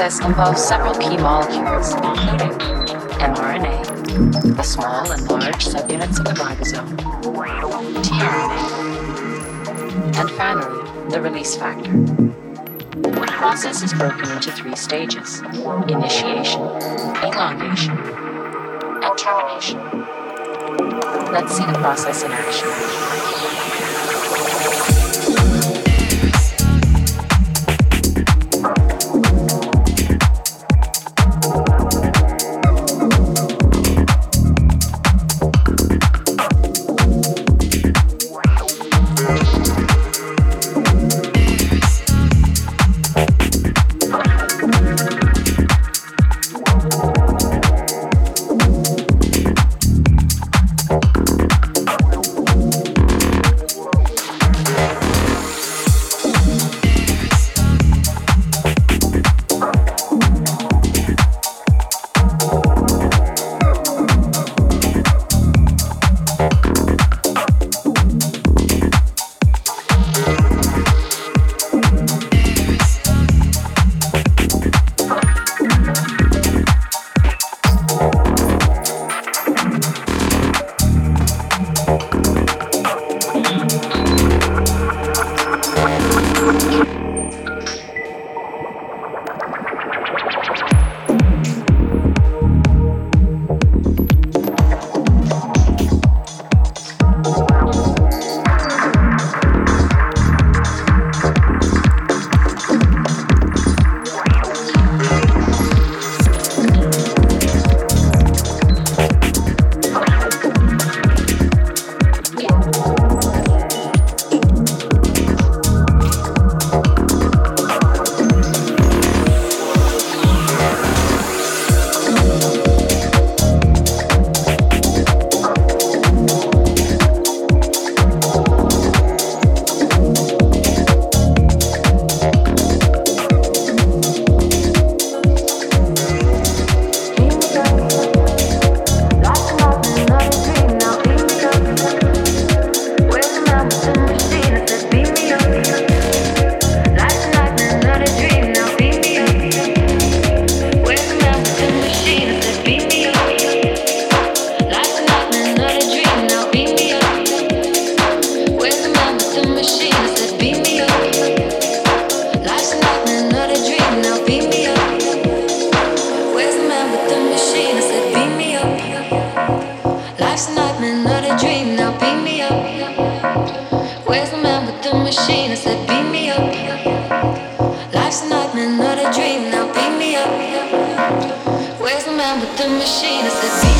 involves several key molecules, including mRNA, the small and large subunits of the ribosome, tRNA, and finally, the release factor. The process is broken into three stages initiation, elongation, and termination. Let's see the process in action. machine is the.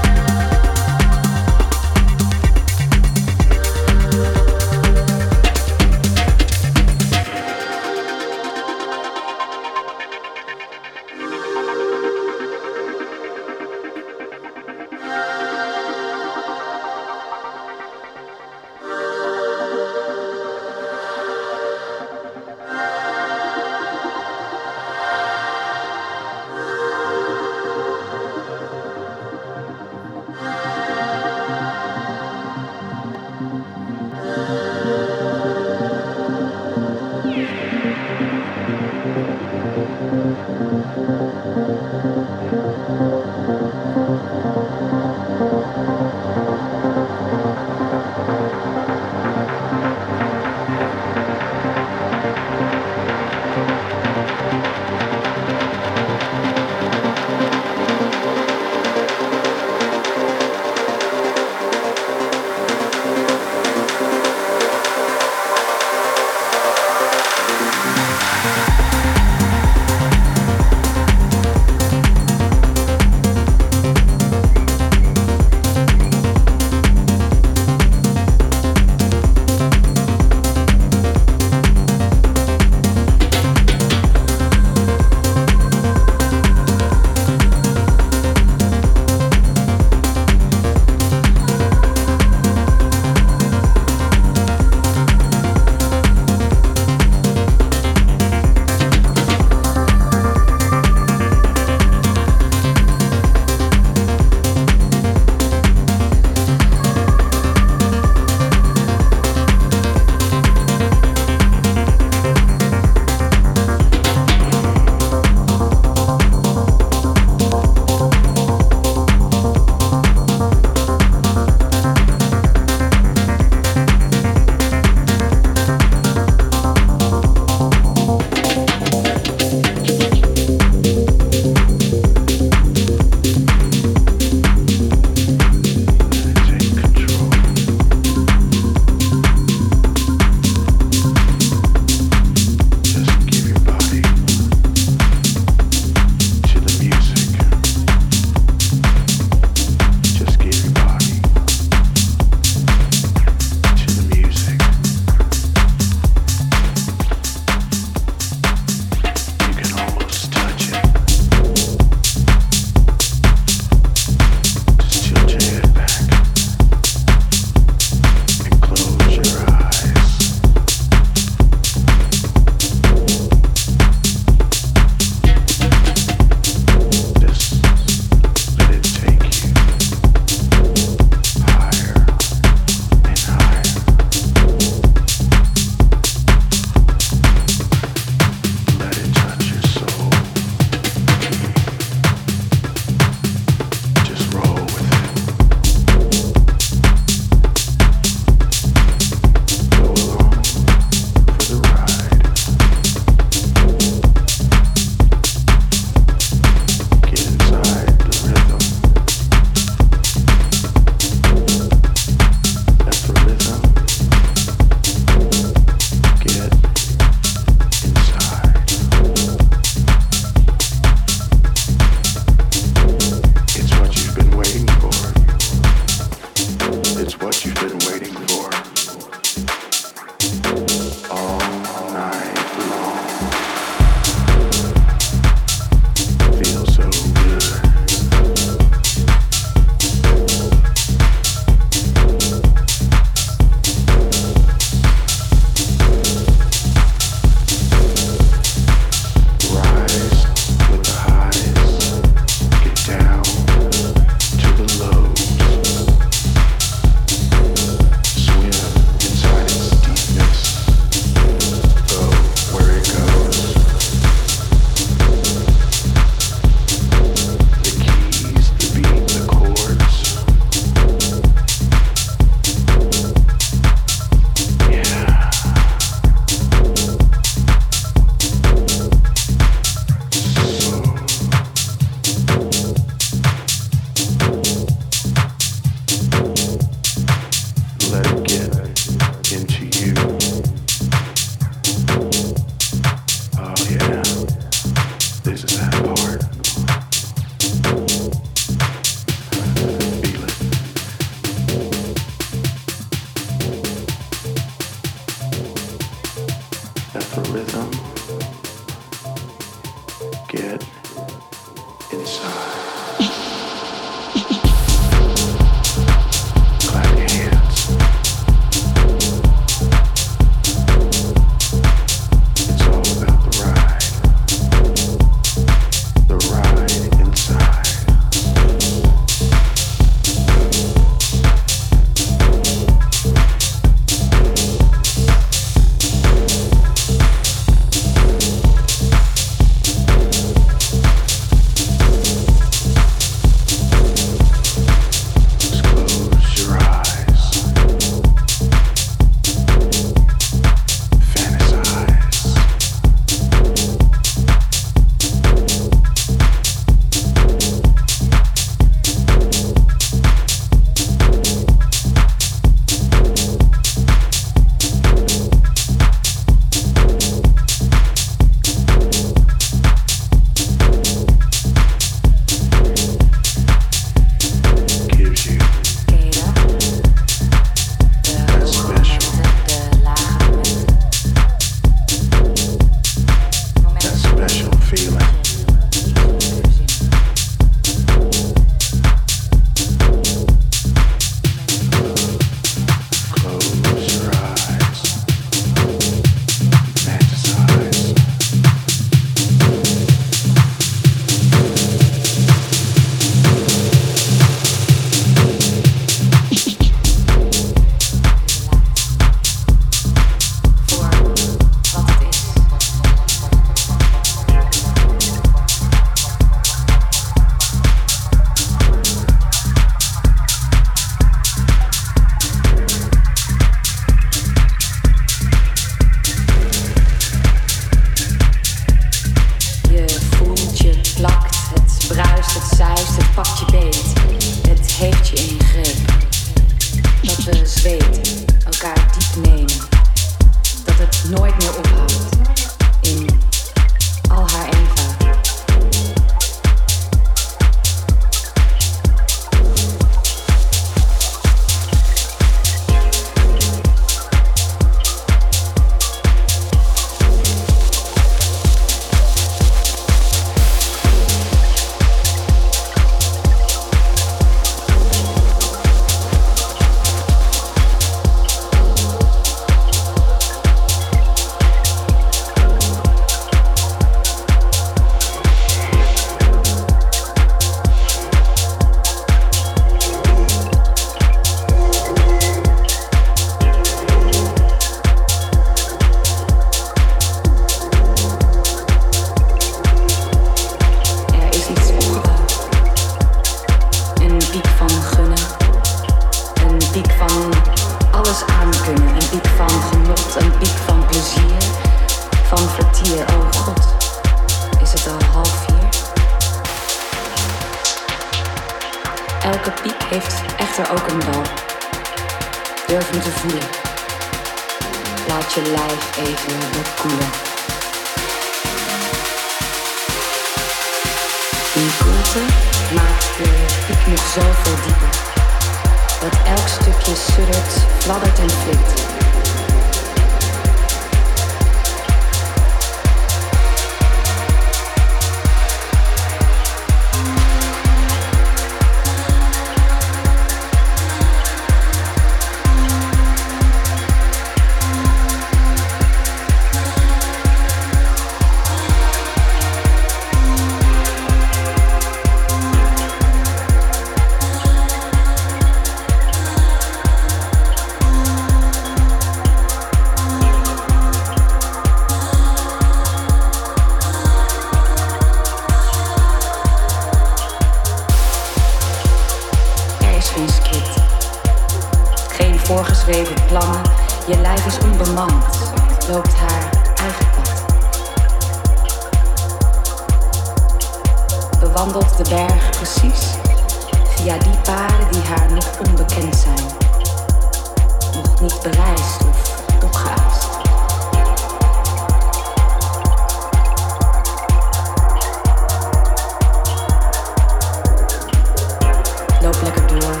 lekker door.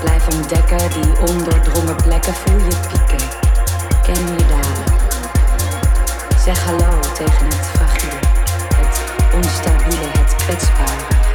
Blijf ontdekken die ondoordrongen plekken, voel je pieken, ken je dalen. Zeg hallo tegen het fragile, het onstabiele, het kwetsbare.